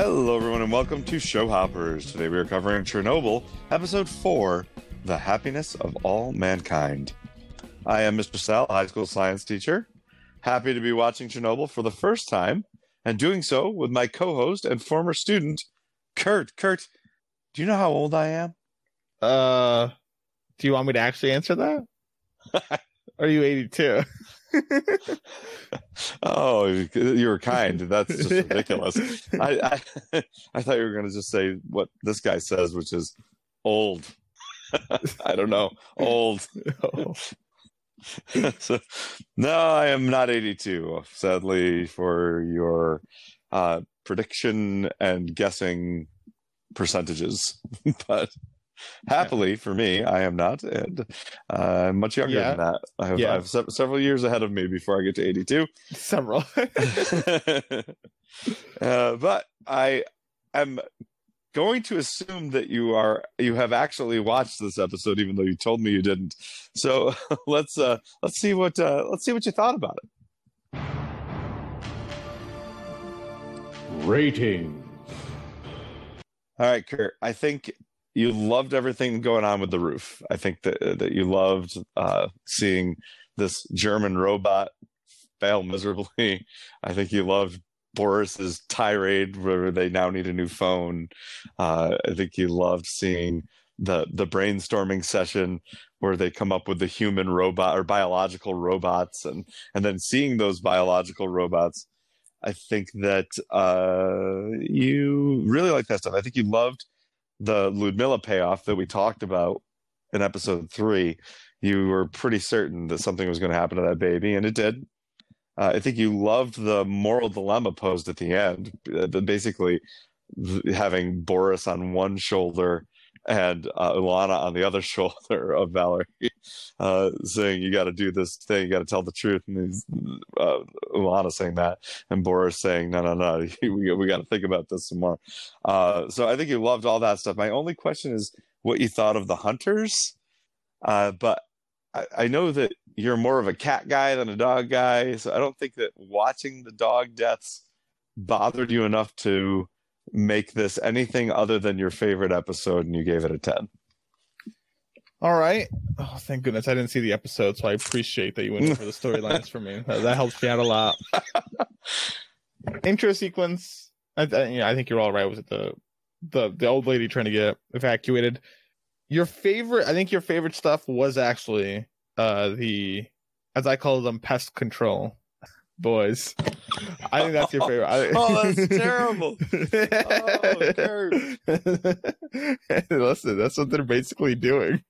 Hello, everyone, and welcome to Show Hoppers. Today we are covering Chernobyl, Episode 4 The Happiness of All Mankind. I am Mr. Sal, high school science teacher. Happy to be watching Chernobyl for the first time and doing so with my co host and former student, Kirt. Kirt, do you know how old I am? Uh, do you want me to actually answer that? Are you 82? Oh, you were kind. That's just ridiculous. I, I, I thought you were going to just say what this guy says, which is old. I don't know, old. Oh. so, no, I am not 82. Sadly, for your uh, prediction and guessing percentages, but happily for me, I am not, and uh, I'm much younger Yeah. than that. I have, Yeah. I have se- several years ahead of me before I get to 82. Several. uh, but I am going to assume that you are you have actually watched this episode, even though you told me you didn't. So let's uh, let's see what uh, let's see what you thought about it. Rating. All right, Kirt. I think you loved everything going on with the roof. I think that that you loved uh, seeing this German robot fail miserably. I think you loved Boris's tirade where they now need a new phone. Uh, I think you loved seeing the the brainstorming session where they come up with the human robot or biological robots and and then seeing those biological robots I think that uh, you really like that stuff. I think you loved the Ludmilla payoff that we talked about in episode three. You were pretty certain that something was going to happen to that baby, and it did. Uh, I think you loved the moral dilemma posed at the end, uh, basically having Boris on one shoulder and uh, Ulana on the other shoulder of Valerie, uh, saying, "You got to do this thing. You got to tell the truth." And uh, Ulana saying that, and Boris saying, "No, no, no. we we got to think about this some more." Uh, so I think you loved all that stuff. My only question is what you thought of the hunters, uh, but I, I know that you're more of a cat guy than a dog guy, so I don't think that watching the dog deaths bothered you enough to make this anything other than your favorite episode, and you gave it a ten. All right. Oh, thank goodness I didn't see the episode, so I appreciate that you went over the storylines for me. That, that helps me out a lot. Intro sequence. I, I, yeah, I think you're all right. Was it the the the old lady trying to get evacuated? Your favorite, I think your favorite stuff was actually uh the, as I call them, pest control boys. I think that's your favorite. Oh, that's terrible. Oh, Kirt. Listen, that's what they're basically doing.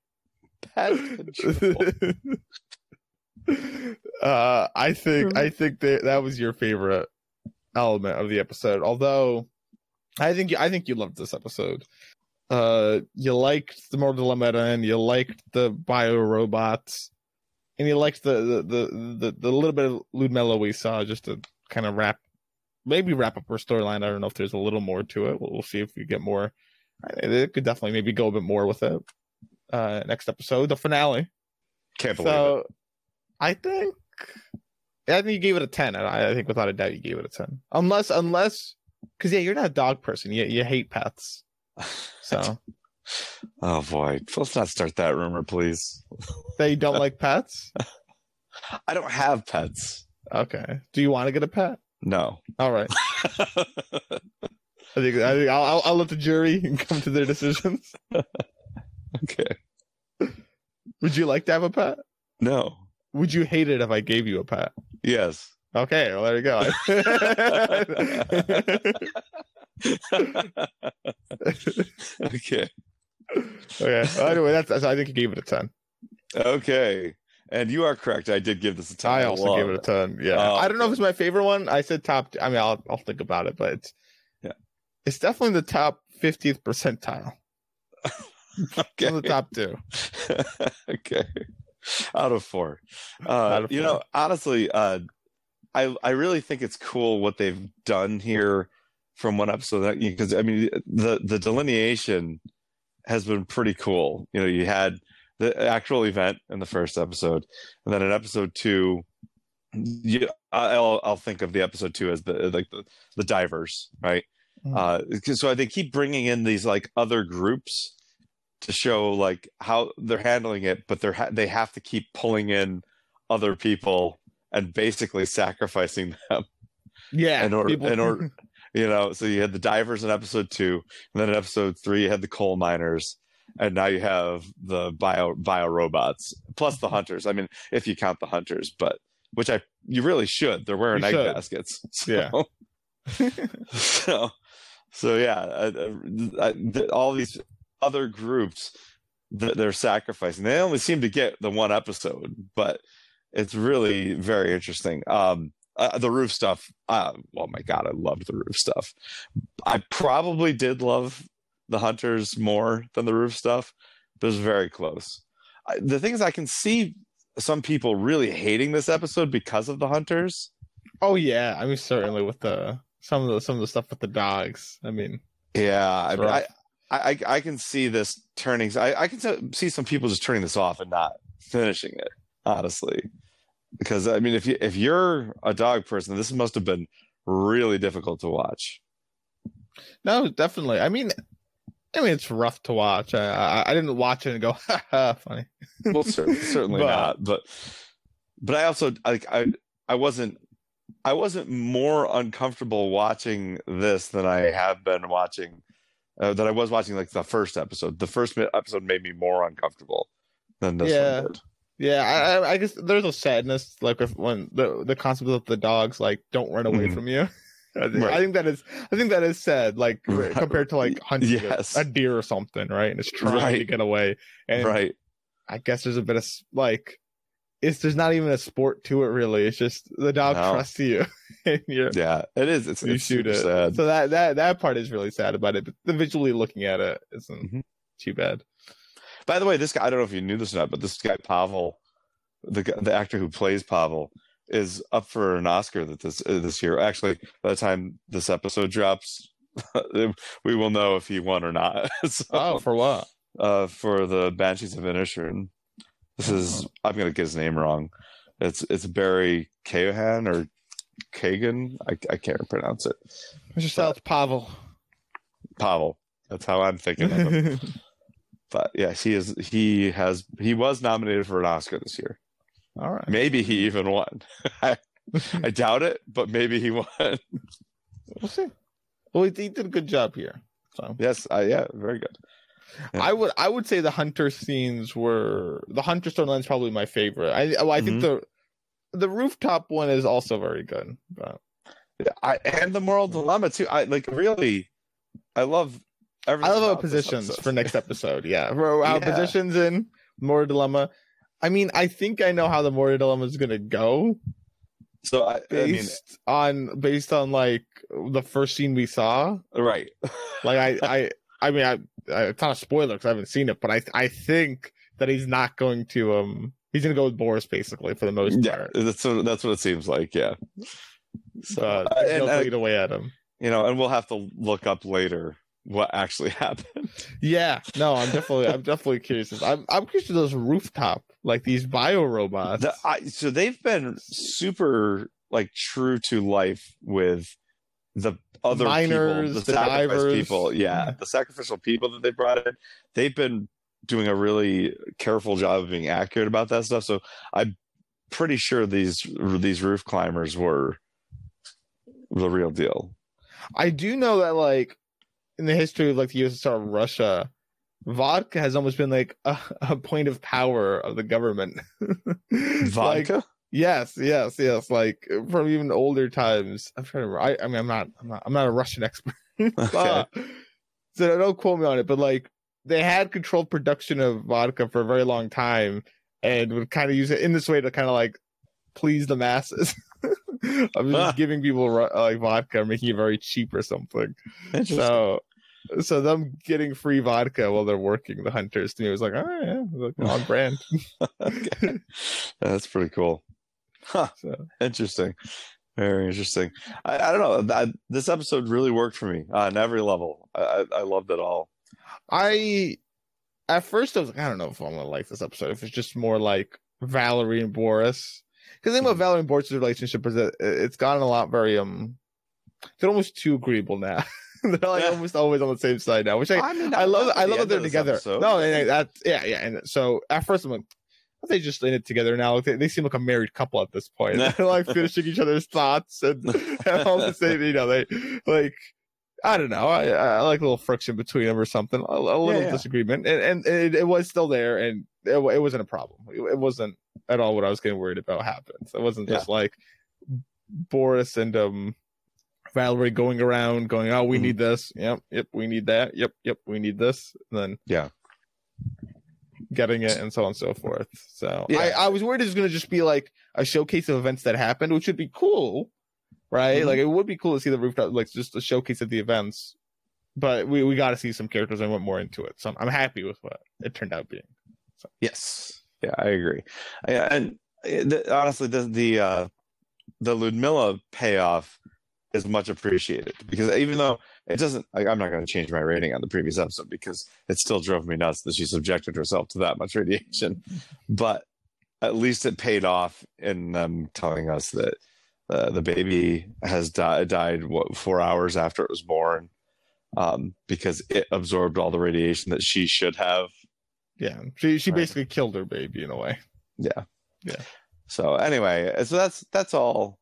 Uh, I think I think that that was your favorite element of the episode. Although, I think I think you loved this episode. Uh, you liked the moral dilemma end. You liked the bio robots, and he likes the the the the, the little bit of Ludmilla we saw just to kind of wrap, maybe wrap up her storyline. I don't know if there's a little more to it. We'll, we'll see if we get more. It could definitely maybe go a bit more with it. Uh, next episode, the finale. Can't believe it. I think, I think you gave it a ten. I, I think without a doubt you gave it a ten. Unless, unless, because yeah, you're not a dog person. You you hate pets. So Oh boy, let's not start that rumor, please. that you don't like pets. I don't have pets. Okay. Do you want to get a pet? No. All right. I think I think I'll I'll, I'll let the jury come to their decisions. okay. Would you like to have a pet? No. Would you hate it if I gave you a pet? Yes. Okay, well there you go. okay. Okay. Well, anyway, that's, that's I think you gave it a ten. Okay. And you are correct. I did give this a ten. I also gave it a ten. Yeah, Oh, I don't know if it's my favorite one. I said top. I mean, I'll I'll think about it, but it's Yeah. it's definitely the top fiftieth percentile. Okay. The top two. okay. Out of four. Uh, Out of you four. know, honestly, uh, I I really think it's cool what they've done here from one episode because I mean the the delineation has been pretty cool. You know, you had the actual event in the first episode, and then in episode two, you I'll I'll think of the episode two as the like the, the divers, right? Mm. Uh, so they keep bringing in these like other groups to show like how they're handling it, but they're ha- they have to keep pulling in other people and basically sacrificing them. Yeah, in order- people- in order- You know, so you had the divers in episode two, and then in episode three you had the coal miners, and now you have the bio bio robots plus the hunters. I mean, if you count the hunters, but which I you really should. They're wearing You egg should. baskets. So, Yeah. so so yeah, uh, uh, uh, th- all these other groups that they're sacrificing. They only seem to get the one episode, but it's really very interesting. Um, uh, the roof stuff. Uh, oh my god, I loved the roof stuff. I probably did love the hunters more than the roof stuff, but it was very close. I, the thing is, I can see some people really hating this episode because of the hunters. oh yeah, I mean certainly with the some of the some of the stuff with the dogs. I mean, Yeah, I, mean, I. I, I- I can see this turning. I, I can see some people just turning this off and not finishing it. Honestly, because I mean, if you if you're a dog person, this must have been really difficult to watch. no, definitely. I mean, I mean it's rough to watch. I I, I didn't watch it and go, ha, ha, funny. Well, cer- certainly But- not. But but I also like I I wasn't I wasn't more uncomfortable watching this than I have been watching uh, that I was watching like the first episode. The first episode made me more uncomfortable than this Yeah. one did. Yeah, I, I- guess there's a sadness like if when the the concept of the dogs like don't run away Mhm. from you. I think, Right. I think that is I think that is sad, like Right. compared to like hunting a- Yes. a, deer or something, right? And it's trying to get away. And right. I guess there's a bit of like it's there's not even a sport to it really. It's just the dog No. trusts you and you're Yeah, it is. It's, you it's shoot super it. sad. So that that that part is really sad about it. But the visually looking at it isn't Mhm. too bad. By the way, this guy, I don't know if you knew this or not, but this guy, Pavel, the the actor who plays Pavel, is up for an Oscar that this uh, this year. Actually, by the time this episode drops, we will know if he won or not. so, Oh, for what? uh, for the Banshees of Inisherin. This is I'm gonna get his name wrong. It's it's Barry Cahan or Kagan. I I can't pronounce it. Mr. South Pavel. Pavel. That's how I'm thinking of him. but yes, he is. He has. He was nominated for an Oscar this year. All right. Maybe he even won. I, I doubt it, but maybe he won. We'll see. Well, he, he did a good job here. So yes. Uh, yeah. Very good. Yeah. I would I would say the hunter scenes were the hunter storyline is probably my favorite. I well, I think the the rooftop one is also very good. But Yeah, I, and the moral dilemma too. I like really. I love. Everything I love our positions for next episode. Yeah, our Yeah. positions in more dilemma. I mean, I think I know how the Moria dilemma is going to go So I, I mean, based on based on like the first scene we saw. right. Like I I I mean I, I it's not a spoiler because I haven't seen it, but I I think that he's not going to um he's going to go with Boris basically for the most Yeah, part. that's what that's what it seems like. Yeah. So Uh, he'll and, uh, lead away at him. you know, and we'll have to look up later what actually happened. Yeah, no, I'm definitely I'm definitely curious. I'm I'm curious to those rooftop like these bio robots. The, I, so they've been super like true to life with the other Miners, people, the sacrifice divers. people. Yeah, Yeah. the sacrificial people that they brought in. They've been doing a really careful job of being accurate about that stuff. So I'm pretty sure these these roof climbers were the real deal. I do know that like in the history of like the USSR and Russia, vodka has almost been like a, a point of power of the government. Like, Vodka. yes, yes, yes. Like from even older times. I'm trying to. remember. I, I mean, I'm not. I'm not. I'm not a Russian expert. okay. so don't quote me on it, but like they had controlled production of vodka for a very long time and would kind of use it in this way to kind of like please the masses. I'm just giving people like vodka, making it very cheap or something. So, so them getting free vodka while they're working the hunters to me was like, oh yeah, on brand. okay. That's pretty cool. Huh. So Interesting. Very interesting. I, I don't know. That, this episode really worked for me on every level. I, I, I loved it all. I, at first, I was like, I don't know if I'm gonna like this episode. If it's just more like Valerie and Boris, because the thing about Mhm. Valerie and Boris' relationship is that it's gotten a lot very um, they're almost too agreeable now. they're like Yeah. almost always on the same side now, which I I, mean, I love. I love that they're together. episode. No, and that yeah, yeah. And so at first I'm like, they just in it together now? They, they seem like a married couple at this point. They're like finishing each other's thoughts and, and all the same. You know, they like. I don't know. I, I like a little friction between them or something. A, a little yeah. disagreement, and, and it, it was still there, and it, it wasn't a problem. It, it wasn't at all what I was getting worried about happened. It wasn't just like Boris and um Valerie going around going, "Oh, we Mhm. need this. Yep, yep, we need that. Yep, yep, we need this." And then Yeah. getting it and so on and so forth. So Yeah. I, I was worried it was going to just be like a showcase of events that happened, which would be cool, right? Mhm. Like it would be cool to see the rooftop, like just a showcase of the events. But we, we got to see some characters and went more into it. So I'm, I'm happy with what it turned out being. Yes. Yeah, I agree. Yeah, and uh, the, honestly, the the uh, the Ludmilla payoff is much appreciated because even though it doesn't, I, I'm not going to change my rating on the previous episode because it still drove me nuts that she subjected herself to that much radiation. But at least it paid off in them telling us that uh, the baby has di- died what four hours after it was born um, because it absorbed all the radiation that she should have Yeah, she she Right. basically killed her baby in a way. yeah Yeah. so anyway so that's that's all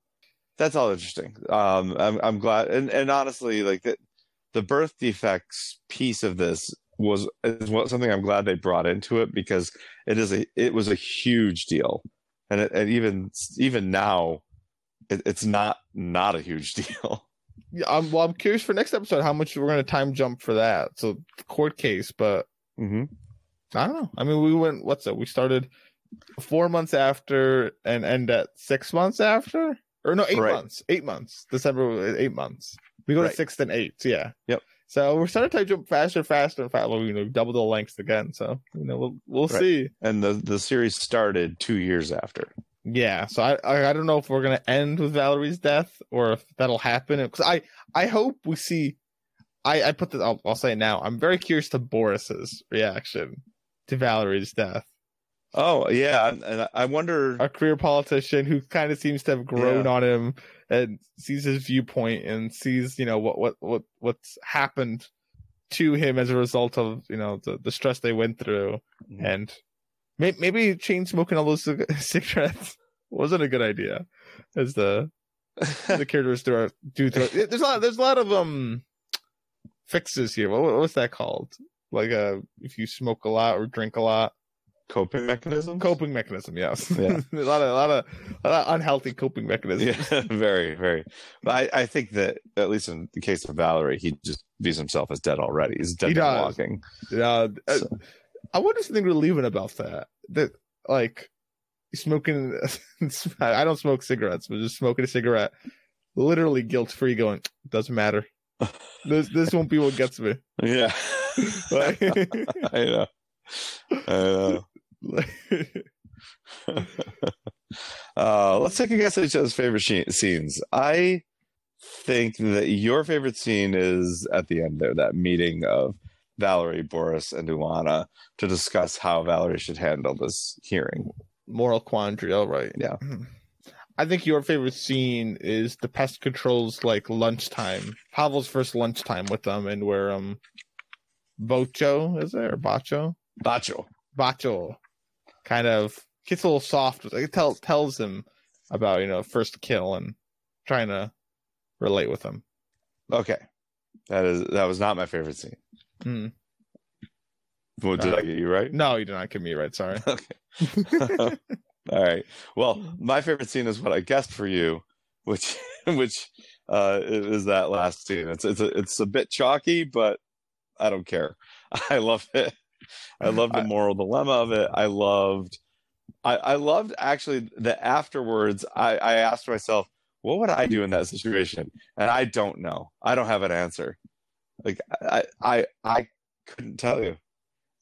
that's all interesting um i'm, I'm glad and, and honestly like the, the birth defects piece of this was is what something i'm glad they brought into it because it is a it was a huge deal and, it, and even even now it, it's not not a huge deal Yeah, I'm, well, I'm curious for next episode how much we're going to time jump for that. So court case, but mm-hmm. I don't know. I mean, we went. What's that? We started four months after and end at six months after, or no, eight Right. months. Eight months. December, was eight months. We go Right. to six and eight. Yeah. Yep. So we're starting to jump faster, faster, and faster. You know, double the length again. So you know, we'll we'll Right. see. and the the series started two years after Yeah. So I, I I don't know if we're gonna end with Valerie's death or if that'll happen. Because I I hope we see. I I put this. I'll, I'll say it now. I'm very curious to Boris's reaction to Valerie's death. Oh yeah and, i wonder a career politician who kind of seems to have grown on him and sees his viewpoint and sees you know what what what what's happened to him as a result of you know the, the stress they went through. Mhm. and may, maybe chain smoking all those cigarettes wasn't a good idea as the the characters do do through there's a lot there's a lot of um fixes here. What, what's that called? Like uh if you smoke a lot or drink a lot coping mechanism coping mechanism yes Yeah. a lot of a lot of a lot of unhealthy coping mechanisms Yeah, very, very. But I, I think that at least in the case of Valerie, he just views himself as dead already. He's dead He walking. uh, uh, So- i wonder something we're leaving about that that like smoking i don't smoke cigarettes but just smoking a cigarette literally guilt free going doesn't matter this this won't be what gets me Yeah, like, I know. I know. Uh, let's take a guess at each other's favorite she- scenes. I think that your favorite scene is at the end there, that meeting of Valerie, Boris, and Ulana to discuss how Valerie should handle this hearing. moral quandary all right Yeah. i think your favorite scene is the pest control's like lunchtime pavel's first lunchtime with them and where um bocho is there or bacho Bacho. Bacho kind of gets a little soft. Like tell, tells him about you know first kill and trying to relate with him. Okay. That is that was not my favorite scene. Mm. What, did Uh, I get you right? No, you did not get me right. Sorry. Okay. All right. Well, my favorite scene is what I guessed for you, which which uh is that last scene. It's it's a, it's a bit chalky, but I don't care. I love it. I love the moral dilemma of it. I loved I, I loved actually the afterwards I, I asked myself, what would I do in that situation? And I don't know. I don't have an answer. Like I I I couldn't tell you.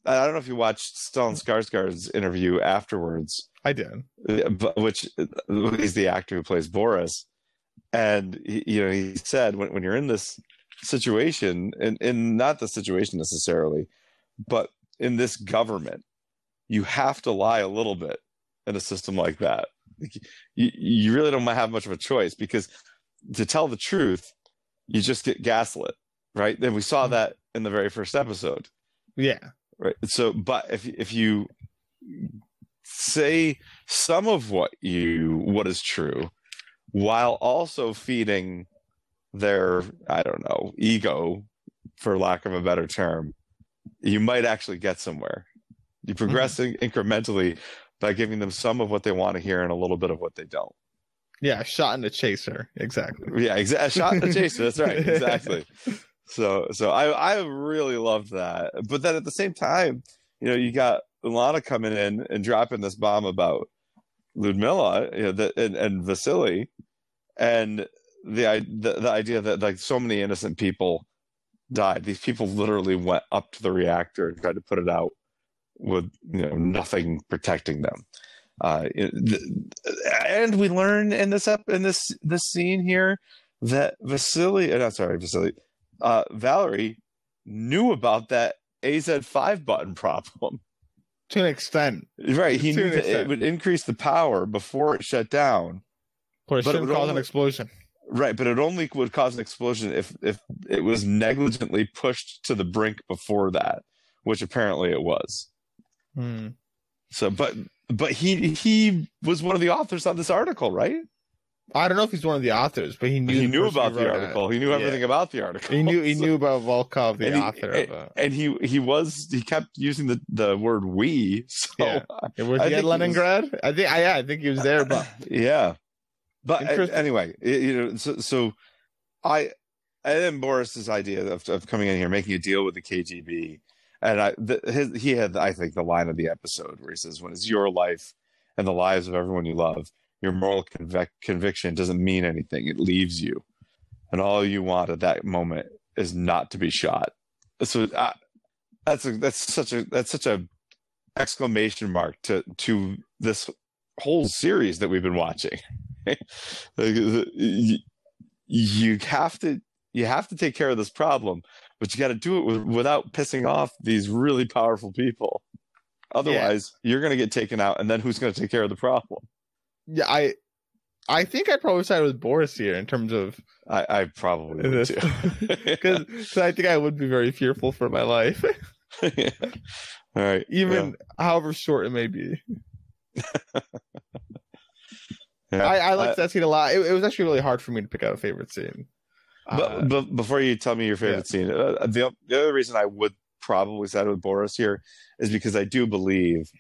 I don't know if you watched Stellan Skarsgård's interview afterwards, I did. which he's the actor who plays Boris, and he, you know he said when when you're in this situation, and, and not the situation necessarily, but in this government, you have to lie a little bit in a system like that. Like, You you really don't have much of a choice because to tell the truth, you just get gaslit. right? And we Mm-hmm. saw that in the very first episode, Yeah. right? So, but if if you say some of what you what is true, while also feeding their I don't know ego, for lack of a better term, you might actually get somewhere. You hmm. progress in- incrementally by giving them some of what they want to hear and a little bit of what they don't. Yeah. Shot in the chaser. Exactly. Yeah, exactly. Shot in the chaser. That's right. Exactly. So, so I I really loved that. But then at the same time, you know, you got Lana coming in and dropping this bomb about Ludmilla, you know, that and, and Vasily, and the, the the idea that like so many innocent people died. These people literally went up to the reactor and tried to put it out with you know nothing protecting them. Uh, and we learn in this up in this this scene here that Vasily, uh, not sorry, Vasily, uh, Valerie knew about that AZ5 button problem. To an extent. Right, he To knew that it would increase the power before it shut down. But it But it shouldn't would cause an explosion. Right, but it only would cause an explosion if if it was negligently pushed to the brink before that, which apparently it was. Hmm. So, but but he he was one of the authors on this article, right? I don't know if he's one of the authors, but he knew he knew about the wrote it. article. He knew Yeah. everything about the article. He knew he So- knew about Volkov, the and he- author and, of it. and he he was he kept using the the word we. So Yeah. yeah, Was I he at he was- Leningrad? I think I, yeah, I think he was there, but But uh, anyway, you know, so, so I and then Boris's idea of, of coming in here, making a deal with the KGB, and I the, his, he had I think the line of the episode where he says, "When it's your life and the lives of everyone you love, your moral convic- conviction doesn't mean anything; it leaves you, and all you want at that moment is not to be shot." So uh, that's a that's such a that's such a exclamation mark to to this whole series that we've been watching. Like, you, you have to you have to take care of this problem, but you got to do it with, without pissing off these really powerful people. Otherwise, you're going to get taken out, and then who's going to take care of the problem? yeah, I I think I probably sided with Boris here in terms of I, I probably this too. because I think I would be very fearful for my life, Yeah. All right, even however short it may be. Yeah. I, I Uh, that scene a lot. It, it was actually really hard for me to pick out a favorite scene. But, Uh, but before you tell me your favorite scene, uh, the, the other reason I would probably side with Boris here is because I do believe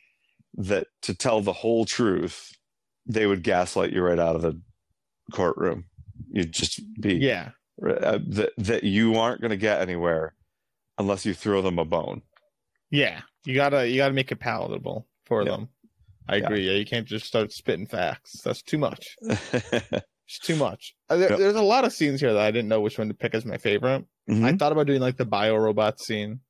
that to tell the whole truth, they would gaslight you right out of the courtroom. You'd just be yeah, uh, that that you aren't going to get anywhere unless you throw them a bone. yeah, you gotta you gotta make it palatable for Yeah. them. I Yeah. agree. Yeah, you can't just start spitting facts. That's too much. It's too much. Uh, there- Yep. There's a lot of scenes here that I didn't know which one to pick as my favorite. I Mhm. thought about doing like the bio robot scene.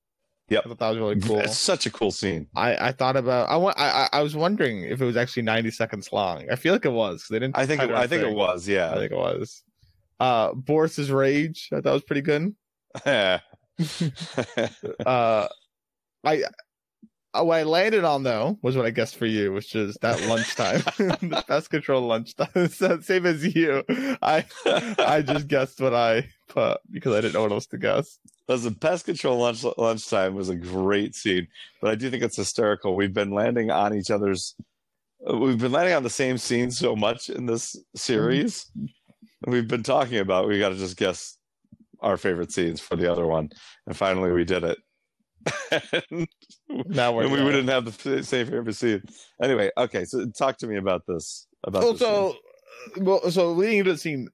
Yep. I thought that was really cool. It's such a cool scene. I, I thought about I, I I- I was wondering if it was actually 90 seconds long. I feel like it was they didn't. I think it, I think it was. I think it was. Uh, Boris's rage. I thought was pretty good. Uh, I uh, what I landed on though was what I guessed for you, which is that lunchtime, the pest control lunchtime. Same as you. I I just guessed what I put because I didn't know what else to guess. Listen, pest control lunch lunchtime was a great scene, but I do think it's hysterical. We've been landing on each other's. uh, We've been landing on the same scene so much in this series. We've been talking about. We got to just guess our favorite scenes for the other one, and finally we did it. and Now we're we didn't have the same favorite scene. Anyway, okay. So talk to me about this. About this also, uh, well, so leading into the scene,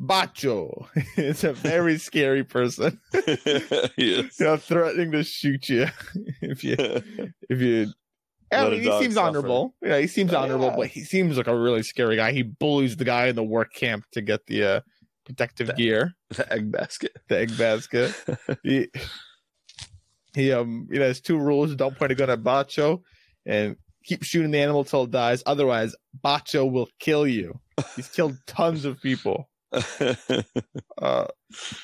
Bacho is a very scary person. yes. You know, threatening to shoot you if you if you. I mean, he seems suffer. honorable. Yeah, he seems Oh, honorable, yeah. but he seems like a really scary guy. He bullies the guy in the work camp to get the uh, protective That- gear, the egg basket. the egg basket. he, he um, you know, has two rules: don't point a gun at Bacho, and keep shooting the animal till it dies. Otherwise, Bacho will kill you. He's killed tons of people. Uh,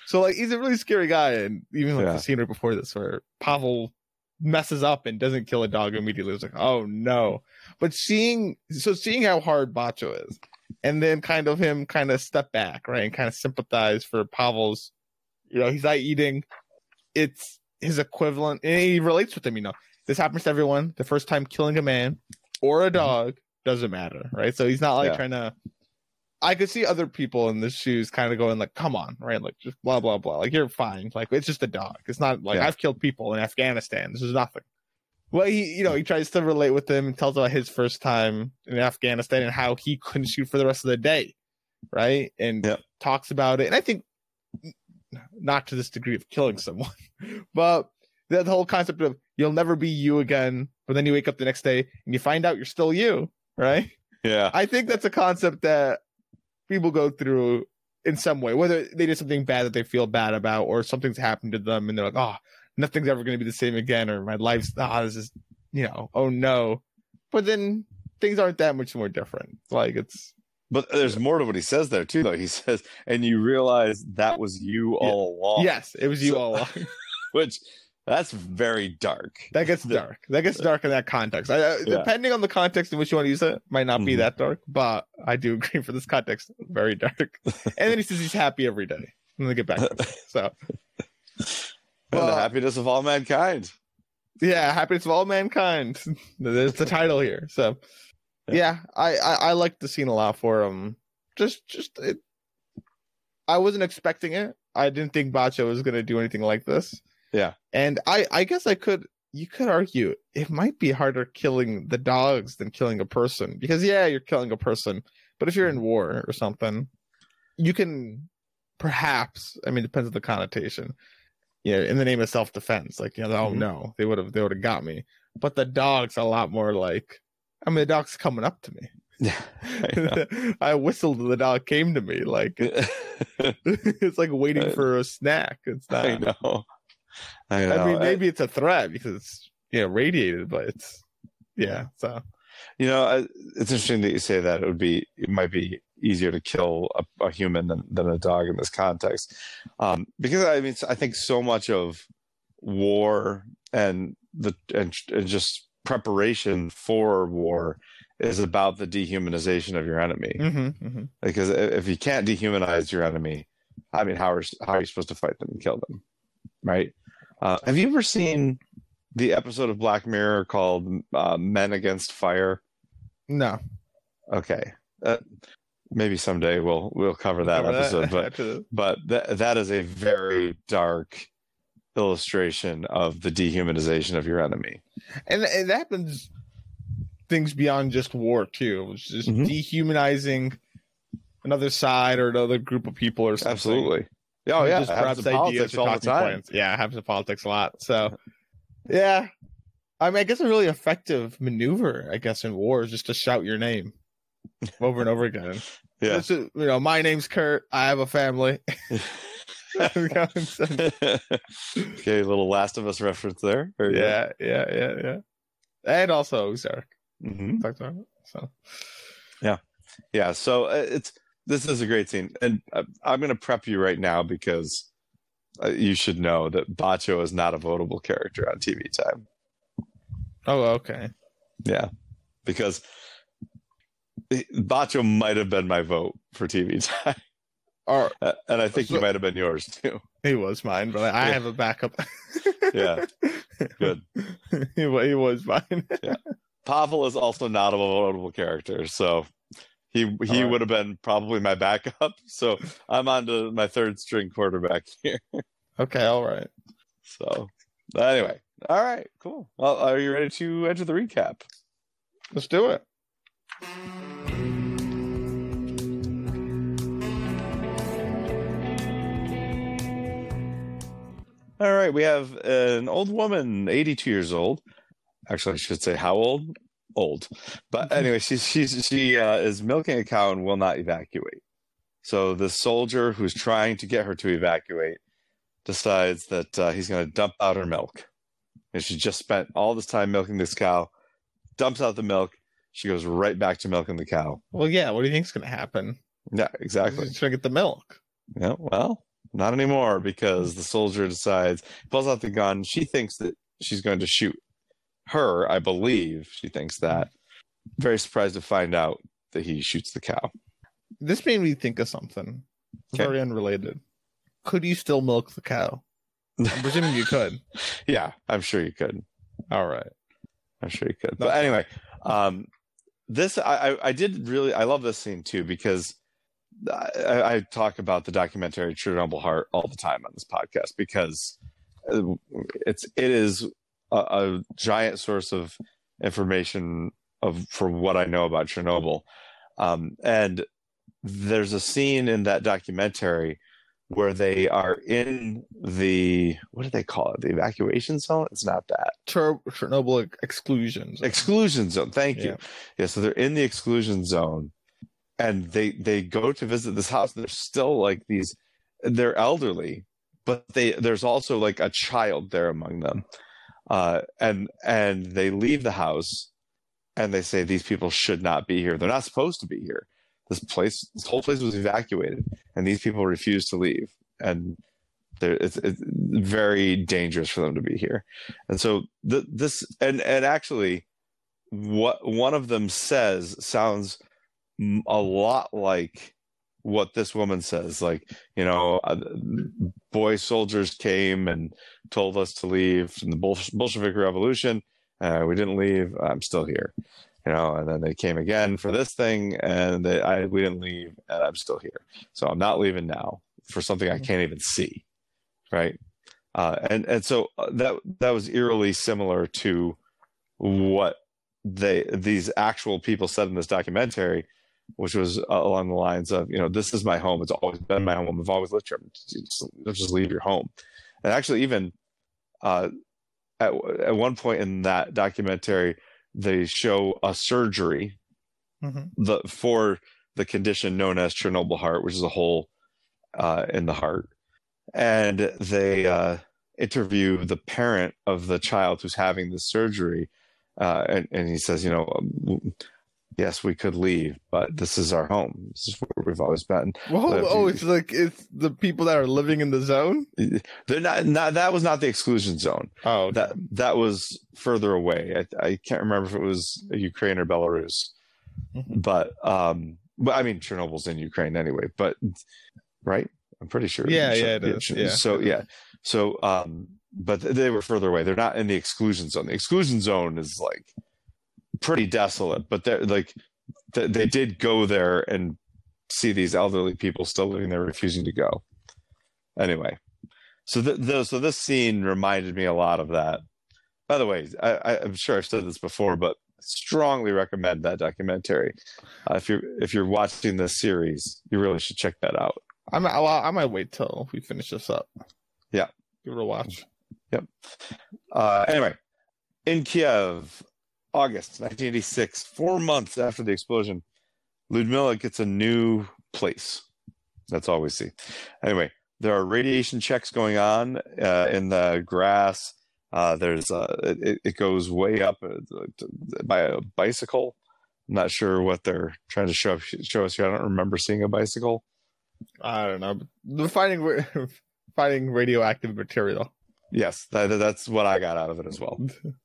so like he's a really scary guy, and even like Yeah. the scene right before this where Pavel messes up and doesn't kill a dog immediately, it's like, oh no. But seeing so seeing how hard Bacho is, and then kind of him kind of step back, right, and kind of sympathize for Pavel's You know, he's not eating. It's his equivalent, and he relates with him. You know, this happens to everyone. The first time killing a man or a mm-hmm. dog doesn't matter, right? So he's not like Yeah. trying to. I could see other people in the shoes kind of going like, "Come on, right? Like just blah blah blah. Like you're fine. Like it's just a dog. It's not like Yeah. I've killed people in Afghanistan. This is nothing." Well, he you know he mm-hmm. tries to relate with them and tells about his first time in Afghanistan and how he couldn't shoot for the rest of the day, right? And Yeah. talks about it. And I think not to this degree of killing someone, but the whole concept of you'll never be you again, but then you wake up the next day and you find out you're still you, right? Yeah. I think that's a concept that people go through in some way, whether they did something bad that they feel bad about, or something's happened to them and they're like, oh, nothing's ever going to be the same again, or my life's, ah, this is, you know, oh no. But then things aren't that much more different. Like it's, But there's more to what he says there too, though. He says, and you realize that was you all along. yes, it was you So- all along. Which that's very dark. That gets dark. That gets dark in that context. I, Yeah. Depending on the context in which you want to use it, might not be Mhm. that dark, but I do agree for this context, very dark. and then he says he's happy every day. And they get back to it. So Well- the happiness of all mankind. yeah, happiness of all mankind. That's the title here. So Yeah. yeah, I, I I liked the scene a lot for him. Just just it, I wasn't expecting it. I didn't think Bacho was gonna do anything like this. Yeah. And I I guess I could you could argue it might be harder killing the dogs than killing a person because yeah, you're killing a person, but if you're in war or something, you can perhaps. I mean, it depends on the connotation. Yeah, in the name of self defense, like you know, oh Mhm. no, they would have they would have got me. But the dog's a lot more like, I mean, the dog's coming up to me. Yeah. I. I whistled and the dog came to me. Like it's like waiting for a snack. It's not. I know. I know. I mean, maybe it's a threat because it's you know radiated, but it's yeah. So You know, I- it's interesting that you say that. It would be, it might be easier to kill a, a human than, than a dog in this context, um, because I mean, I think so much of war and the and, and just preparation for war is about the dehumanization of your enemy. mm-hmm, mm-hmm. Because if you can't dehumanize your enemy, I mean, how are how are you supposed to fight them and kill them, right? Uh, have you ever seen the episode of Black Mirror called uh, "Men Against Fire"? no, Okay, uh, maybe someday we'll we'll cover that Cover episode, but but that that is a very dark illustration of the dehumanization of your enemy. and it happens things beyond just war too. It's just Mhm. dehumanizing another side or another group of people or something. Absolutely. Oh yeah, just it happens in politics all the time. Yeah, it happens in politics a lot. So, yeah, I mean, I guess a really effective maneuver, I guess, in war is just to shout your name over and over again. Yeah. Just, you know, my name's Kirt. I have a family. okay, little Last of Us reference there. Very good. yeah, yeah, yeah, yeah. And also Ozark. Mhm. Talked about it, So, Yeah, yeah. so uh, it's this is a great scene, and uh, I'm going to prep you right now because uh, you should know that Bacho is not a votable character on TV time. oh, okay. Yeah, because Bacho might have been my vote for TV time, Or Uh, and I think he might have been yours too. he was mine, but I Yeah. have a backup. Yeah, good. he, he was mine. yeah. Pavel is also not a notable character, so he he right. would have been probably my backup. So I'm on to my third string quarterback here. okay, all right. So anyway, all right, cool. Well, are you ready to enter the recap? Let's do it. All right, we have an old woman, 82 years old. Actually, I should say how old? Old. But anyway, she's she's she uh, is milking a cow and will not evacuate. So the soldier who's trying to get her to evacuate decides that uh, he's going to dump out her milk. And she just spent all this time milking this cow, dumps out the milk. She goes right back to milking the cow. Well, yeah. What do you think's gonna happen? Yeah, exactly. He's trying to get the milk. Yeah, well, not anymore because the soldier decides, pulls out the gun. She thinks that she's going to shoot her, I believe. She thinks that. Very surprised to find out that he shoots the cow. This made me think of something Okay. very unrelated. could you still milk the cow? I'm presuming you could. yeah, I'm sure you could. All right. I'm sure you could. But anyway, um, this I, I, I did really I love this scene too because I, I talk about the documentary True Chernobyl Heart all the time on this podcast because uh, it's it is a, a giant source of information of for what I know about Chernobyl, um, and there's a scene in that documentary where they are in the what do they call it? The evacuation zone? It's not that. Cher- Chernobyl exclusions. exclusion zone. Thank you. Yeah. yeah so they're in the exclusion zone and they they go to visit this house there's still like these they're elderly but they there's also like a child there among them. Uh and and they leave the house and they say these people should not be here. They're not supposed to be here. This place this whole place was evacuated and these people refuse to leave. And it's, it's very dangerous for them to be here. And so th- this and and actually what one of them says sounds a lot like what this woman says like you know uh, boy soldiers came and told us to leave from the Bol- bolshevik revolution. Uh, we didn't leave. I'm still here you know and then they came again for this thing and they, I, we didn't leave and i'm still here. So i'm not leaving now for something i can't even see right? Uh, and and so uh, that that was eerily similar to what they these actual people said in this documentary, which was uh, along the lines of you know this is my home. It's always been my home. I've always lived here. Just, just leave your home. And actually, even uh, at at one point in that documentary, they show a surgery Mhm. the for the condition known as Chernobyl heart, which is a hole uh, in the heart, and they uh, interview the parent of the child who's having the surgery, uh, and, and he says, you know, yes, we could leave, but this is our home. This is where we've always been. Whoa, But oh, it's like it's the people that are living in the zone. They're not, not that was not the exclusion zone. Oh, That that was further away. I, I can't remember if it was Ukraine or Belarus, Mhm. but um, but I mean Chernobyl's in Ukraine anyway. But right, I'm pretty sure. Yeah, yeah, it is. Ch- Yeah. So yeah, so um, but they were further away. They're not in the exclusion zone. The exclusion zone is like pretty desolate, but they're like th- they did go there and see these elderly people still living there, refusing to go. Anyway, so th- th- so this scene reminded me a lot of that. By the way, I, I, I'm sure I've said this before, but strongly recommend that documentary. Uh, if you're if you're watching this series, you really should check that out. I might, well, I might wait till we finish this up. Yeah. give it a watch. Yep. Uh, anyway, in Kiev, August 1986, four months after the explosion, Ludmilla gets a new place. That's all we see. Anyway, there are radiation checks going on uh, in the grass. Uh, there's uh, it, it goes way up uh, by a bicycle. I'm not sure what they're trying to show show us here. I don't remember seeing a bicycle. I don't know. fighting ra- radioactive material. Yes, that, that's what I got out of it as well.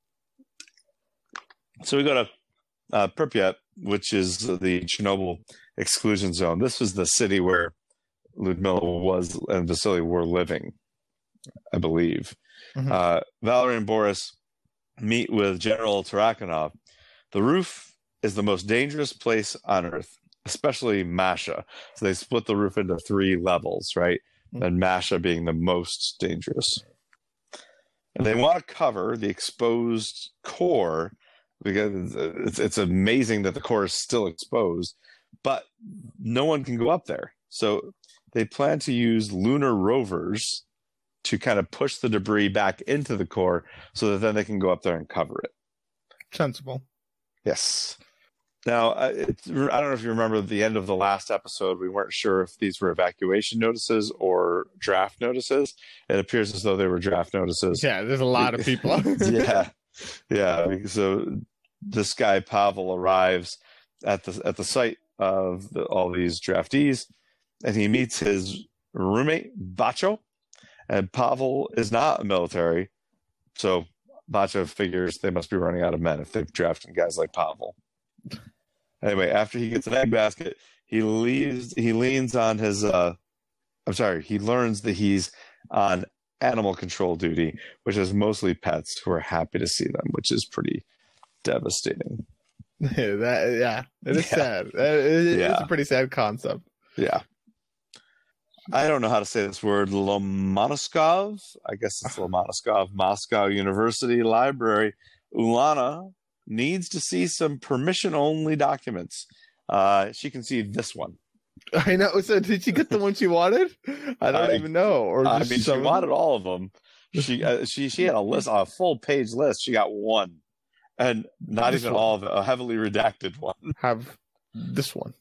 So we go to uh, Pripyat, which is the Chernobyl exclusion zone. This was the city where Ludmilla was and Vasily were living, I believe. Mhm. Uh, Valerie and Boris meet with General Tarakanov. The roof is the most dangerous place on Earth, especially Masha. So they split the roof into three levels, right? Mhm. And Masha being the most dangerous. And they want to cover the exposed core because it's, it's amazing that the core is still exposed, but no one can go up there. So they plan to use lunar rovers to kind of push the debris back into the core so that then they can go up there and cover it. Sensible. Yes. Now, it's, I don't know if you remember the end of the last episode. We weren't sure if these were evacuation notices or draft notices. It appears as though they were draft notices. Yeah, there's a lot of people. yeah, yeah. So this guy Pavel arrives at the at the site of the, all these draftees, and he meets his roommate Bacho. And Pavel is not military, so Bacho figures they must be running out of men if they've drafted guys like Pavel. Anyway, after he gets an egg basket, he leaves. He leans on his uh, I'm sorry, he learns that he's on animal control duty, which is mostly pets who are happy to see them, which is pretty devastating. that yeah, it is Yeah. sad. Uh, It, it- it's a pretty sad concept. Yeah. I don't know how to say this word, Lomonoskov. I guess it's Lomonoskov, Moscow University Library. Ulana needs to see some permission only documents. Uh, she can see this one. I know. So did she get the one she wanted? I don't I- even know. Or I mean, she wanted all of them. She uh, she she had a list, a full page list. She got one, and not This even one. all of it. A heavily redacted one. have this one.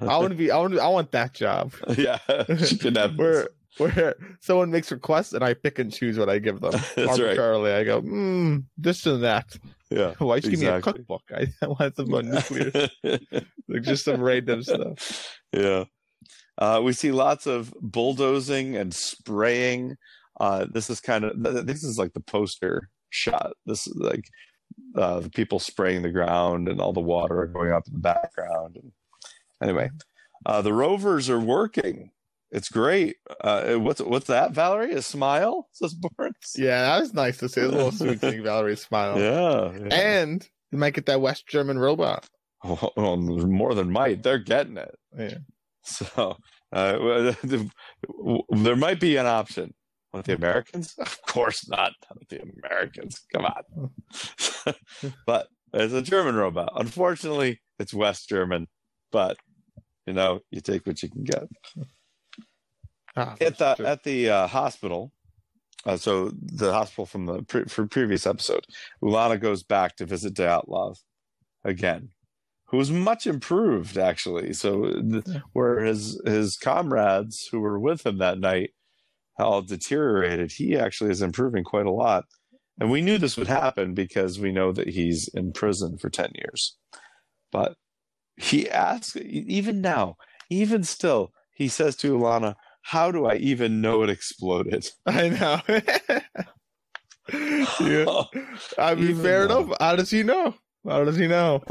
I want to be. I want. I want that job yeah, she could have. where where someone makes requests and I pick and choose what I give them That's right. I go, hmm, this and that. Yeah, Why you give me a exactly. cookbook? I, want some about nuclear, like just some random stuff. yeah. Uh, we see lots of bulldozing and spraying. Uh, this is kind of this is like the poster shot. This is like uh, the people spraying the ground and all the water going up in the background. And anyway, uh, the rovers are working. It's great. Uh, what's what's that, Valerie? A smile? Says Boris. Yeah, that was nice to see. A little sweet thing, Valerie smile. Yeah. yeah. And you might get that West German robot. Well, more than might. They're getting it. Yeah. So uh, there might be an option with the Americans. Of course not. Not with the Americans. Come on. but it's a German robot. Unfortunately, it's West German. But you know, you take what you can get. Ah, At the true. at the uh, hospital. Uh, so the hospital from the pre- for previous episode, Ulana goes back to visit Dyatlov again, who's much improved actually. So th- where his his comrades who were with him that night all deteriorated, he actually is improving quite a lot. And we knew this would happen because we know that he's in prison for ten years. But he asks, even now, even still, he says to Ulana, "How do I even know it exploded?" I know. yeah. I mean, Even fair though- enough. How does he know? How does he know?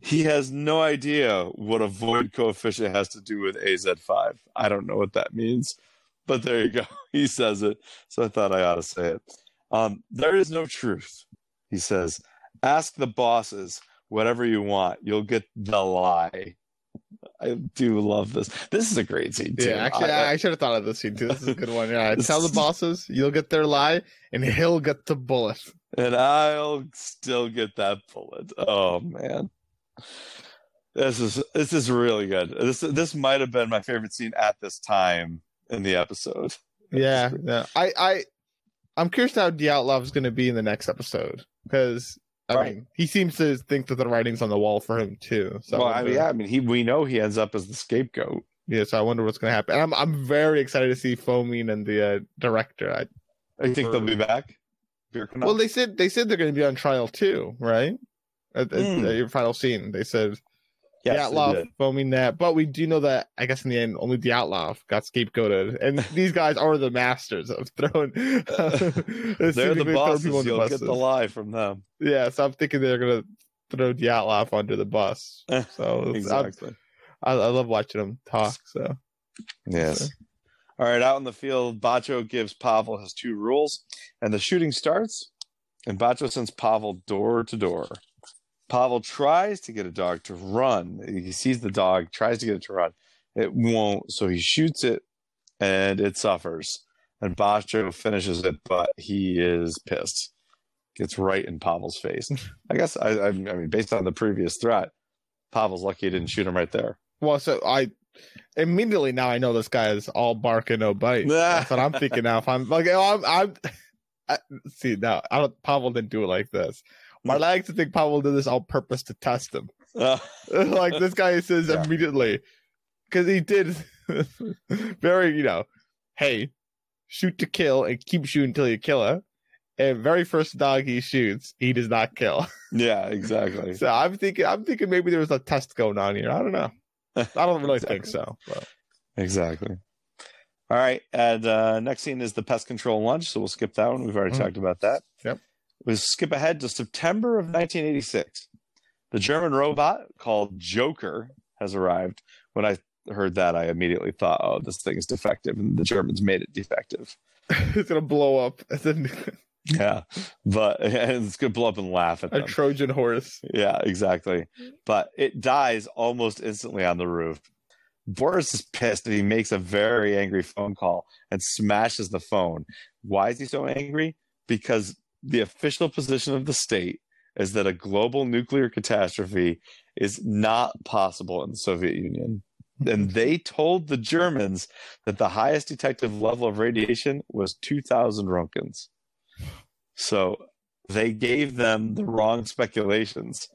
he has no idea what a void coefficient has to do with AZ5. I don't know what that means, but there you go. He says it, so I thought I ought to say it. Um, there is no truth, he says. Ask the bosses whatever you want. You'll get the lie. I do love this. This is a great scene too. Yeah, actually, I- I, I should have thought of this scene too. This is a good one. Yeah, tell the bosses you'll get their lie, and he'll get the bullet. and I'll still get that bullet. Oh man, this is this is really good. This this might have been my favorite scene at this time in the episode. Yeah, yeah. I, I, I'm curious how Dyatlov is going to be in the next episode because I Right. mean, he seems to think that the writing's on the wall for him too. So well, I I mean, yeah, I mean, he we know he ends up as the scapegoat. yeah. So I wonder what's going to happen. And I'm, I'm very excited to see Fomin and the uh, director. I, I think they'll be back. Well, they said they said they're going to be on trial too, right? At, at- Hmm. at your final scene, they said yes, Dyatlov did. Fomin that, but we do know that I guess in the end only the Dyatlov got scapegoated, and these guys are the masters of throwing. They're the bosses. You'll get the lie from them. Yeah, so I'm thinking they're gonna throw Dyatlov under the bus. So Exactly. I, I love watching them talk. So Yes. So- All right, out in the field, Bacho gives Pavel his two rules, and the shooting starts. And Bacho sends Pavel door to door. Pavel tries to get a dog to run. He sees the dog, tries to get it to run. It won't, so he shoots it, and it suffers. And Bacho finishes it, but he is pissed. Gets right in Pavel's face. I guess I, I, I mean, based on the previous threat, Pavel's lucky he didn't shoot him right there. well, so I immediately now I know this guy is all bark and no bite. That's what I'm thinking now. If I'm like, oh, I'm, I'm I, see now. I don't. Pavel didn't do it like this. My Hmm. like to think Pavel did this on purpose to test him. Uh, like this guy says Yeah. immediately because he did very you know hey shoot to kill and keep shooting until you kill her and very first dog he shoots he does not kill yeah, exactly. so i'm thinking i'm thinking maybe there was a test going on here i don't know i don't really think so but Exactly. All right. And uh, next scene is the pest control lunch. So we'll skip that one. We've already Mhm. talked about that. We skip ahead to September of 1986. The German robot called Joker has arrived. When I heard that, I immediately thought, "Oh, this thing is defective," and the Germans made it defective. it's gonna blow up. Yeah, but and it's gonna blow up and laugh at a them. Trojan horse. Yeah, exactly. But it dies almost instantly on the roof. Boris is pissed and he makes a very angry phone call and smashes the phone. Why is he so angry? Because the official position of the state is that a global nuclear catastrophe is not possible in the Soviet Union. And they told the Germans that the highest detective level of radiation was 2,000 Roentgens. So they gave them the wrong speculations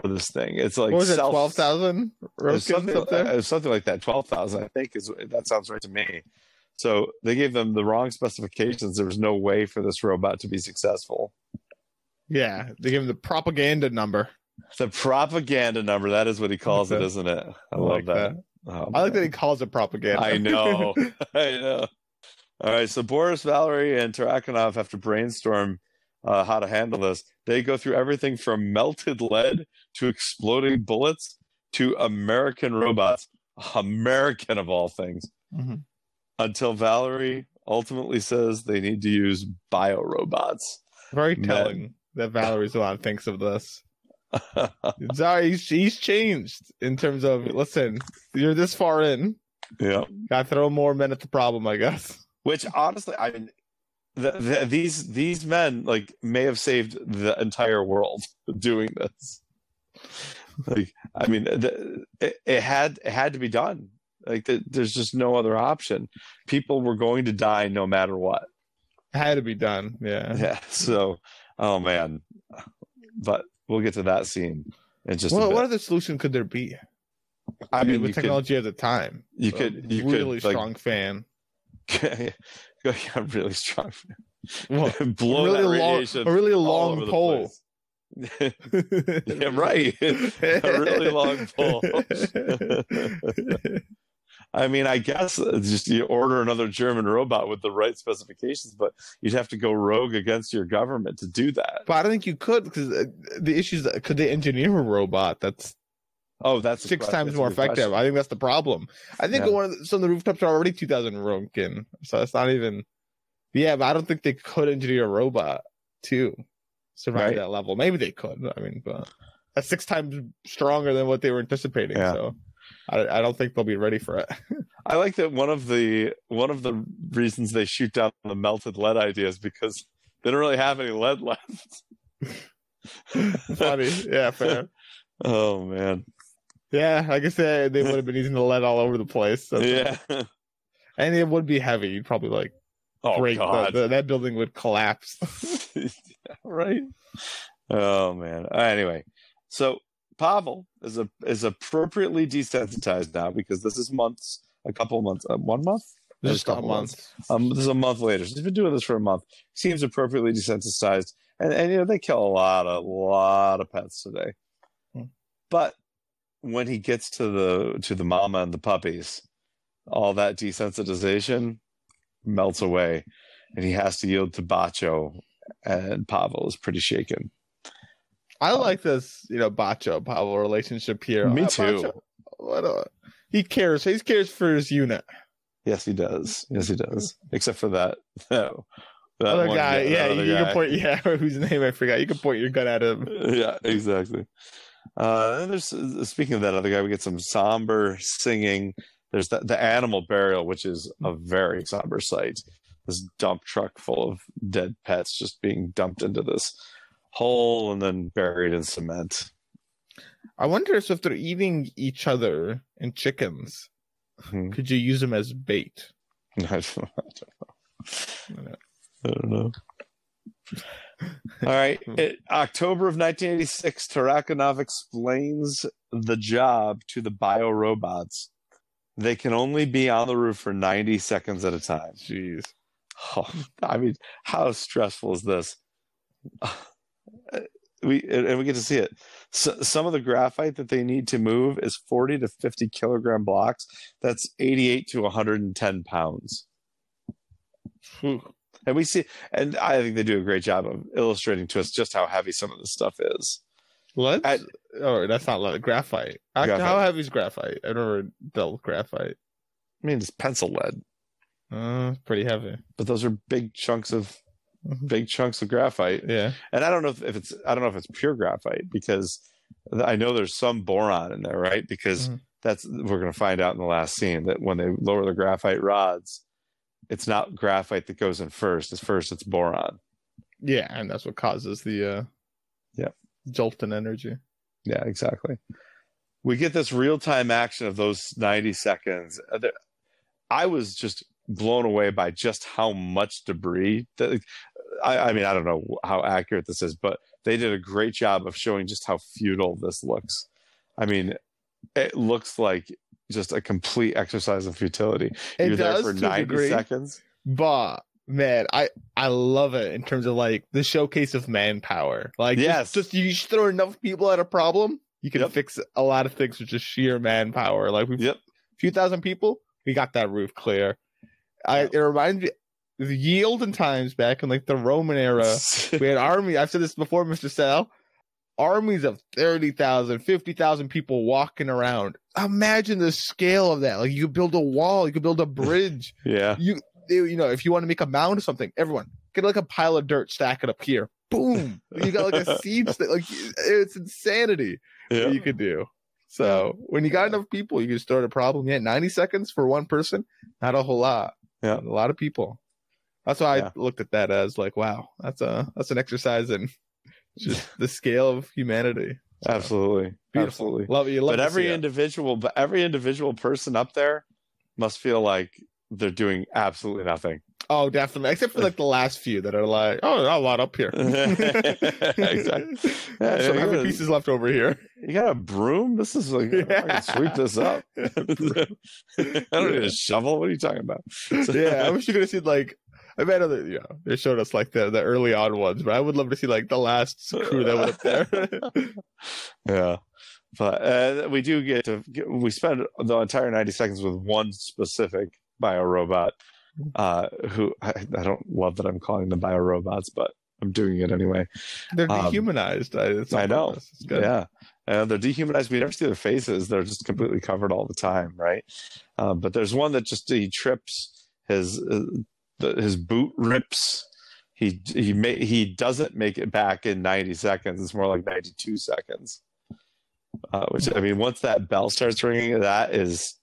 for this thing. It's like What was it? Thousand. it was something, it was something like that. Twelve thousand, I think, is that sounds right to me. So they gave them the wrong specifications. There was no way for this robot to be successful. Yeah, they gave him the propaganda number. The propaganda number, that is what he calls it, isn't it? I, I love like that. that. Oh, I like that he calls it propaganda. I know. I know. All right. So Boris, Valerie, and Tarakanov have to brainstorm uh, how to handle this. They go through everything from melted lead to exploding bullets to American robots, American of all things, Mhm. Until Valerie ultimately says they need to use biorobots. Very telling that Valerie's the one thinks of this. Sorry, he's, he's changed in terms of listen. You're this far in. yeah. Got to throw more men at the problem, I guess. Which honestly, I mean, the, the, these these men like may have saved the entire world doing this. Like, I mean, the, it, it had it had to be done. Like, the, there's just no other option. People were going to die no matter what. Had to be done. Yeah. Yeah. So, oh man, but we'll get to that scene in just a What, bit. what other solution could there be? I mean, with you could, technology at the time. you could you really could like strong fan. yeah, really strong. Well, Blow really that long, radiation a really long pole. yeah, right. a really long pole. I mean, I guess uh, just you order another German robot with the right specifications, but you'd have to go rogue against your government to do that. But I don't think you could because uh, the issue is could they engineer a robot that's Oh, that's six times that's more effective? question. I think that's the problem. I think Yeah. one of the, some of the rooftops are already 2,000 Roentgen, so that's not even. Yeah, but I don't think they could engineer a robot to survive Right. that level. Maybe they could. I mean, but that's six times stronger than what they were anticipating. Yeah. So I, I don't think they'll be ready for it. I like that one of the one of the reasons they shoot down the melted lead idea is because they don't really have any lead left. Funny, yeah, fair. Oh man, Yeah, I guess they, they would have been using the lead all over the place. So. yeah. and it would be heavy. You'd probably like Oh break the, the, that building would collapse. Yeah, right? Oh man. Anyway, so Pavel is a is appropriately desensitized now because this is months, a couple months, uh, one month. Just a couple month. Um, this is a month later. So he's been doing this for a month. Seems appropriately desensitized, and and you know they kill a lot of lot of pets today. Hmm. But when he gets to the to the mama and the puppies, all that desensitization melts away, and he has to yield to Bacho, and Pavel is pretty shaken. I like this, you know, Bacho Pavel relationship here. Me Uh, too. Bacho, what a, he cares. He cares for his unit. Yes, he does. Yes, he does. Except for that. that Other one guy, yeah, other you guy. can point, yeah, whose name I forgot. You can point your gun at him. yeah, exactly. Uh, and there's speaking of that other guy, we get some somber singing. There's the, the animal burial, which is a very somber sight. This dump truck full of dead pets just being dumped into this hole and then buried in cement. I wonder if they're eating each other and chickens, Hmm. could you use them as bait? I don't, I don't know. I don't know. All right. It- October of 1986, Tarakanov explains the job to the bio robots. They can only be on the roof for 90 seconds at a time. Jeez. Oh, I mean, how stressful is this? We and we get to see it. So, some of the graphite that they need to move is 40 to 50 kilogram blocks. That's 88 to 110 pounds. Whew. And we see, and I think they do a great job of illustrating to us just how heavy some of this stuff is. Lead? I- oh, that's not lead. Graphite. How- Graphite. How heavy is graphite? I've never dealt with graphite. I mean, it's pencil lead, Uh, pretty heavy. but those are big chunks of. Big chunks of graphite. Yeah. And I don't know if, if it's I don't know if it's pure graphite because I know there's some boron in there, right? Because Mhm. that's we're going to find out in the last scene that when they lower the graphite rods, it's not graphite that goes in first. It's first it's boron. Yeah, and that's what causes the uh Yep. jolt in energy. Yeah, exactly. We get this real time action of those 90 seconds. Uh, I was just blown away by just how much debris that I, I mean, I don't know how accurate this is, but they did a great job of showing just how futile this looks. I mean, it looks like just a complete exercise of futility. It You're there does for 90 degree, seconds. but man, I I love it in terms of like the showcase of manpower. Like, just- Yes. just, you just throw enough people at a problem, you can Yep. fix a lot of things with just sheer manpower. Like, we've Yep. few thousand people, we got that roof clear. I it reminds me the yield times back in like the Roman era. we had army. I've said this before, Mr. Sal. Armies of 30,000, 50,000 people walking around. Imagine the scale of that. Like you could build a wall, you could build a bridge. yeah. you you know, if you want to make a mound or something, everyone get like a pile of dirt, stack it up here. Boom. you got like a siege like it's insanity Yeah. what you could do. So when you got enough people, you can start a problem. Yeah, 90 seconds for one person, not a whole lot. Yeah. A lot of people. That's why Yeah. I looked at that as like, wow, that's a that's an exercise in just the scale of humanity. So, Absolutely. Beautiful. Absolutely. Love. You love but every individual but every individual person up there must feel like they're doing absolutely nothing Oh, definitely. Except for like the last few that are like, oh, a lot up here. Exactly. Yeah, so yeah, how many pieces left over here? you got a broom this is like i can sweep this up i don't need a shovel what are you talking about yeah, I wish you could have seen like I bet other you know they showed us like the the early on ones, but I would love to see like the last crew that went up there. yeah but uh, we do get to get, we spend the entire 90 seconds with one specific biorobot uh who I, I don't love that i'm calling them biorobots but i'm doing it anyway They're Um, dehumanized. I, it's I know. Yeah. Uh, they're dehumanized. We never see their faces. They're just completely covered all the time, right? Um, but there's one that just he trips his uh, the, his boot rips. He he ma- he doesn't make it back in 90 seconds. It's more like 92 seconds. Uh, which I mean, once that bell starts ringing, that is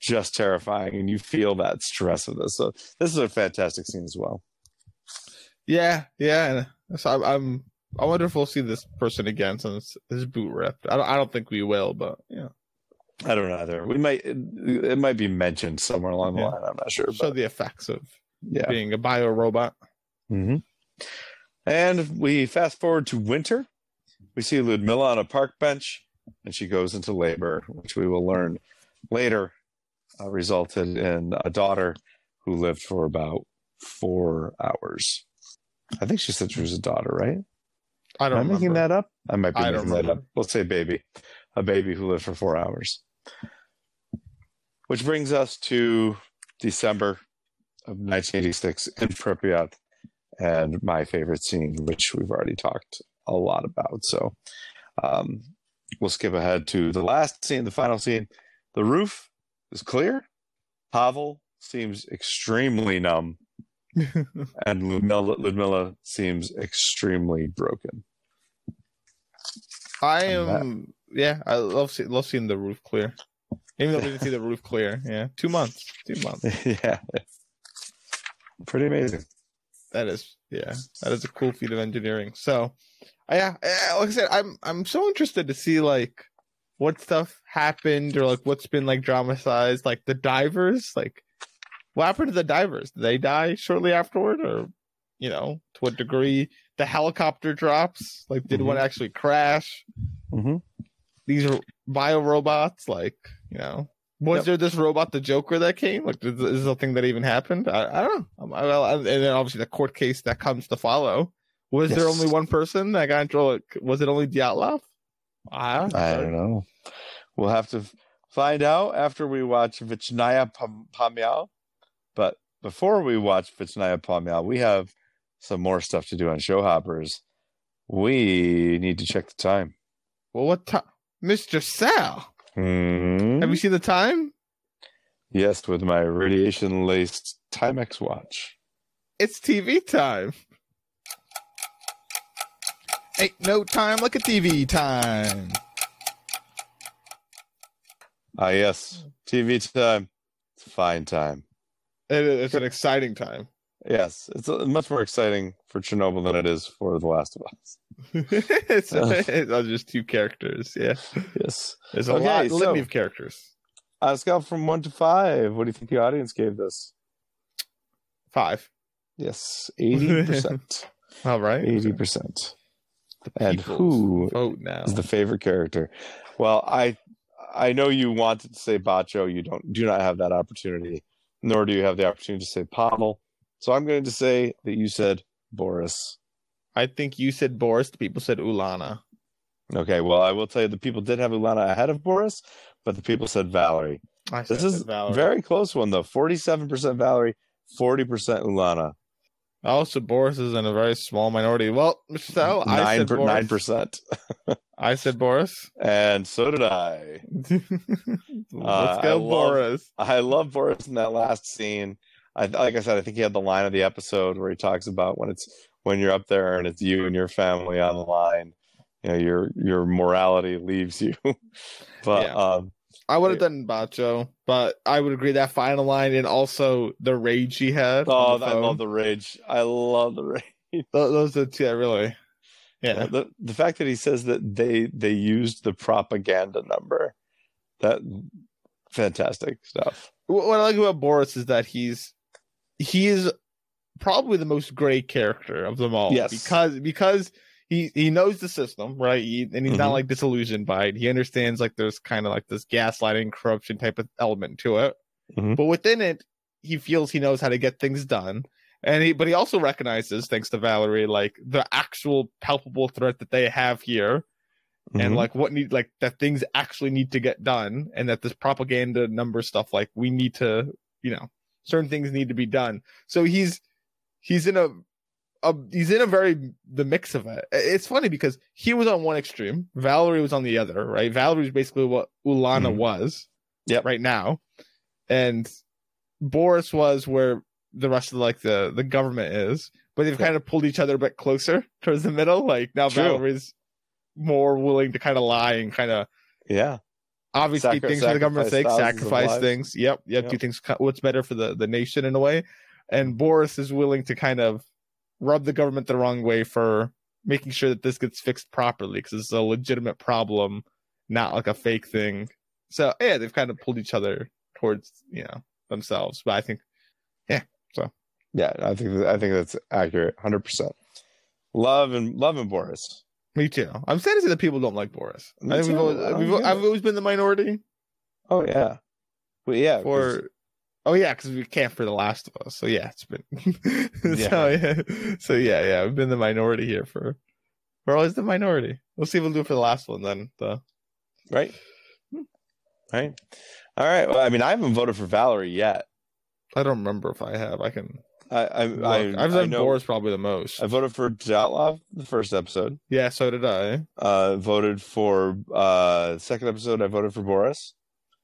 just terrifying, and you feel that stress of this. So this is a fantastic scene as well. yeah, yeah. So I'm, I'm I wonder if we'll see this person again since his boot ripped. I don't I don't think we will, but yeah, I don't know either. We might it, it might be mentioned somewhere along the Yeah. line. I'm not sure. But the effects of yeah. being a bio robot. hmm And we fast forward to winter. We see Ludmilla on a park bench, and she goes into labor, which we will learn later uh, resulted in a daughter who lived for about four hours. I think she said she was a daughter, right? I don't I remember. making that up? I might be I making that up. Let's say baby. A baby who lived for four hours. Which brings us to December of 1986 in Pripyat and my favorite scene, which we've already talked a lot about. So um, we'll skip ahead to the last scene, the final scene. The roof is clear. Pavel seems extremely numb, and Ludmilla, Ludmilla seems extremely broken. I am. Yeah, I love see, love seeing the roof clear. Even though we didn't see the roof clear, yeah, two months, two months. yeah. Pretty amazing. That is, yeah, that is a cool feat of engineering. So, uh, yeah, uh, like I said, I'm I'm so interested to see like what stuff happened or like what's been like dramatized, like the divers, like what happened to the divers? Did they die shortly afterward, or you know, to what degree the helicopter drops? Like, did Mhm. one actually crash? hmm these are bio robots like you know was Yep. there this robot the joker that came like is is this a thing that even happened i, I don't know Um, I, I, and then obviously the court case that comes to follow was there only one person that got in trouble was it only dyatlov i don't know I don't know. We'll have to find out after we watch Vichnaya Pam- Pamyal. But before we watch Vichnaya Pamyal, we have some more stuff to do on Showhoppers. We need to check the time. Well, what time, Mr. Sal? Mhm. Have you seen the time? Yes, with my radiation laced Timex watch. It's TV time. Ain't no time like a TV time. Ah, yes, TV time. It's fine time. It, it's an exciting time. Yes, it's much more exciting for Chernobyl than it is for The Last of Us. it's, it's just two characters. Yeah, Yes. there's a Okay, lot so- litany of characters. On a scale from one to five, what do you think the audience gave this? Five. Yes, eighty percent. All right. Eighty percent. And who vote now? is the favorite character? Well, I I know you wanted to say Bacho. You don't do not have that opportunity, nor do you have the opportunity to say Pavel. So I'm going to say that you said Boris. I think you said Boris. The people said Ulana. Okay, well, I will tell you the people did have Ulana ahead of Boris, but the people said Valerie. I This said is Valerie. very close one though. Forty-seven percent Valerie, forty percent Ulana. Oh, also, Boris is in a very small minority. Well, Mr. Sal, I nine said nine percent. I said Boris. and so did I. Let's uh, I go, love- Boris. I love Boris in that last scene. I like I said, I think he had the line of the episode where he talks about when it's when you're up there and it's you and your family on the line. You know, your your morality leaves you. but Yeah. um, I would have done Bacho, but I would agree that final line and also the rage he had. oh, the I phone. love the rage. I love the rage. Tho- Those are two. Yeah, really. Yeah. The the fact that he says that they they used the propaganda number, that fantastic stuff. What what I like about Boris is that he's he's probably the most gray character of them all. Yes. because because he he knows the system, right? He, and he's not Mhm. like disillusioned by it. He understands like there's kind of like this gaslighting, corruption type of element to it. Mhm. But within it, he feels he knows how to get things done. And he, but he also recognizes, thanks to Valerie, like the actual palpable threat that they have here, and Mhm. like what need like that things actually need to get done and that this propaganda number stuff like we need to you know certain things need to be done so he's he's in a, a he's in a very the mix of it it's funny because he was on one extreme valerie was on the other right valerie is basically what ulana Mhm. was yeah, right now and boris was where the rest of like the the government is but they've Yep. kind of pulled each other a bit closer towards the middle like now True. valerie's more willing to kind of lie and kind of yeah, obviously Sacri- things for the government's sake, sacrifice thousands of sacrifice lives. things. Yep, yep, Yep. do things what's better for the the nation in a way. And Boris is willing to kind of rub the government the wrong way for making sure that this gets fixed properly because it's a legitimate problem, not like a fake thing. So yeah, they've kind of pulled each other towards you know themselves. But I think yeah. So yeah, I think I think that's accurate, hundred percent. Love and love and Boris. me too. I'm sad to say that people don't like Boris. Me I think we've too. always, we've, I've always been the minority. Oh yeah, well yeah. for oh yeah because we can't for the last of us so yeah it's been so yeah so yeah yeah we've been the minority here for we're always the minority we'll see if we'll do it for the last one then the right, right. All right. Well, I mean, I haven't voted for Valerie yet. i don't remember if i have i can I I. I i've I done boris probably the most I voted for Dyatlov the first episode. yeah so did i Uh, voted for uh second episode. I voted for Boris.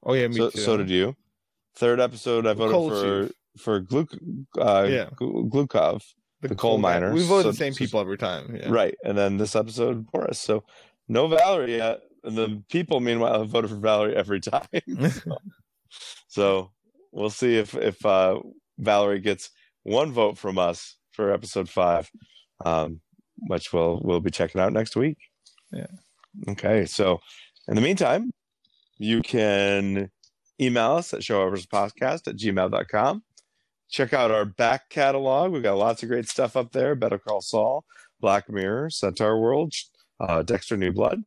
oh yeah me so, too so did you. Third episode, I voted Coal for chief. for Gluk uh, Yeah. Glukhov. the coal guy. miner. we vote So- the same people every time yeah Right. And then this episode, Boris. So no Valerie yet. And the people, meanwhile, have voted for Valerie every time. so we'll see if if uh, Valerie gets one vote from us for episode five, um, which we'll we'll be checking out next week. Yeah. Okay. So in the meantime, you can email us at showhopperspodcast at gmail.com. Check out our back catalog. We've got lots of great stuff up there. Better Call Saul, Black Mirror, Centaurworld, uh, Dexter New Blood,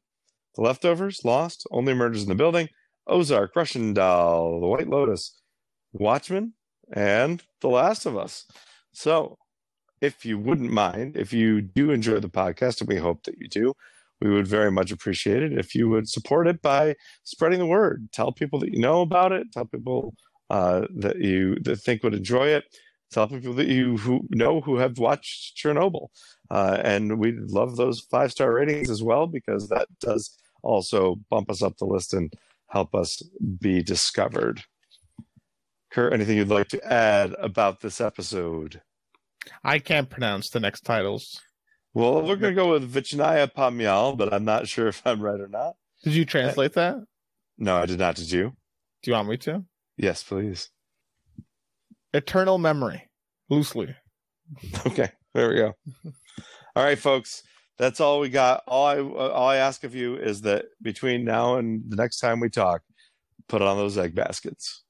The Leftovers, Lost, Only Murders in the Building, Ozark, Russian Doll, The White Lotus, Watchmen, and The Last of Us. So, if you wouldn't mind, if you do enjoy the podcast, and we hope that you do, we would very much appreciate it if you would support it by spreading the word. Tell people that you know about it. Tell people uh, that you that think would enjoy it. Tell people that you who know who have watched Chernobyl, uh, and we love those five star ratings as well because that does also bump us up the list and help us be discovered. Kirt, anything you'd like to add about this episode? I can't pronounce the next titles. Well, we're going to go with Vichnaya Pamyal, but I'm not sure if I'm right or not. Did you translate that? No, I did not. Did you? Do you want me to? Yes, please. Eternal memory, loosely. Okay, there we go. all right, folks. That's all we got. All I all I ask of you is that between now and the next time we talk, put on those egg baskets.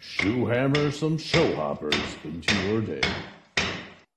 Shoe hammer some show hoppers into your day.